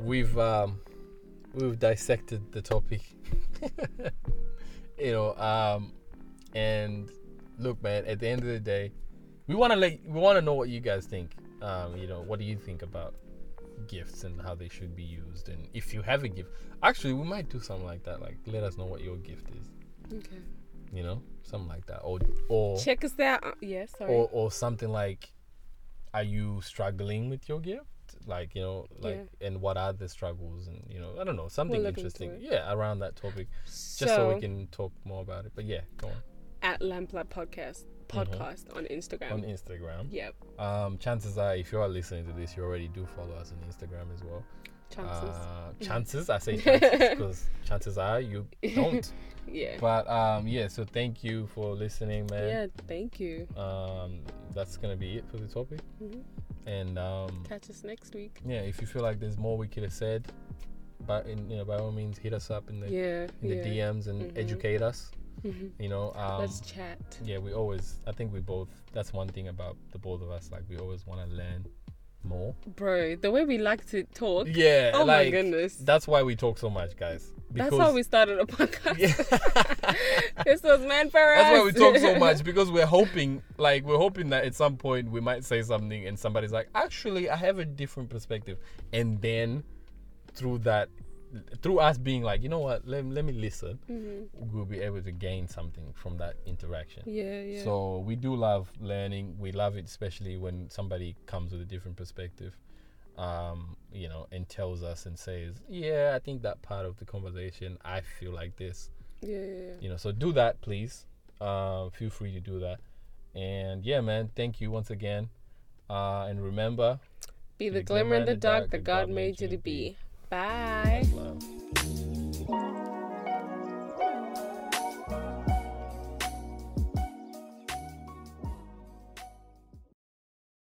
we've um, we've dissected the topic. you know, um, and look, man. At the end of the day, we want to let we want to know what you guys think. Um, you know, what do you think about gifts and how they should be used? And if you have a gift, actually, we might do something like that. Like, let us know what your gift is.
Okay.
You know, something like that, or or
Check us out. Uh, yeah, sorry.
or or something like are you struggling with your gift like you know like and what are the struggles and you know i don't know something interesting yeah around that topic just so, we can talk more about it but yeah go on
at Lamplight Podcast podcast on Instagram.
Mm-hmm. on instagram
yep.
um chances are if you are listening to this you already do follow us on instagram as well
Chances.
uh, chances i say chances because chances are you don't
yeah.
but um yeah so thank you for listening man
Yeah. Thank you.
um that's gonna be it for the topic
Mhm.
and um
Catch us next week.
yeah, if you feel like there's more we could have said, but in, you know, by all means, hit us up in the
Yeah.
in
yeah.
the DMs and
Mhm.
educate us.
Mhm.
You know, um,
Let's chat.
yeah, we always. I think we both. That's one thing about the both of us. Like we always want to learn more.
Bro, the way we like to talk.
Yeah.
Oh my goodness.
That's why we talk so much, guys.
That's how we started a podcast.
Yeah.
this was meant for us.
That's why we talk so much because we're hoping, like, we're hoping that at some point we might say something and somebody's like, actually, I have a different perspective. And then through that, through us being like, you know what, let, let me listen,
Mhm.
we'll be able to gain something from that interaction.
Yeah, yeah.
So we do love learning. We love it, especially when somebody comes with a different perspective, um, you know, and tells us and says, "Yeah, I think that part of the conversation, I feel like this."
yeah, yeah, yeah.
you know so do that please uh, feel free to do that and yeah man thank you once again uh, and remember
Be the glimmer in the dark that God made you to be. Bye.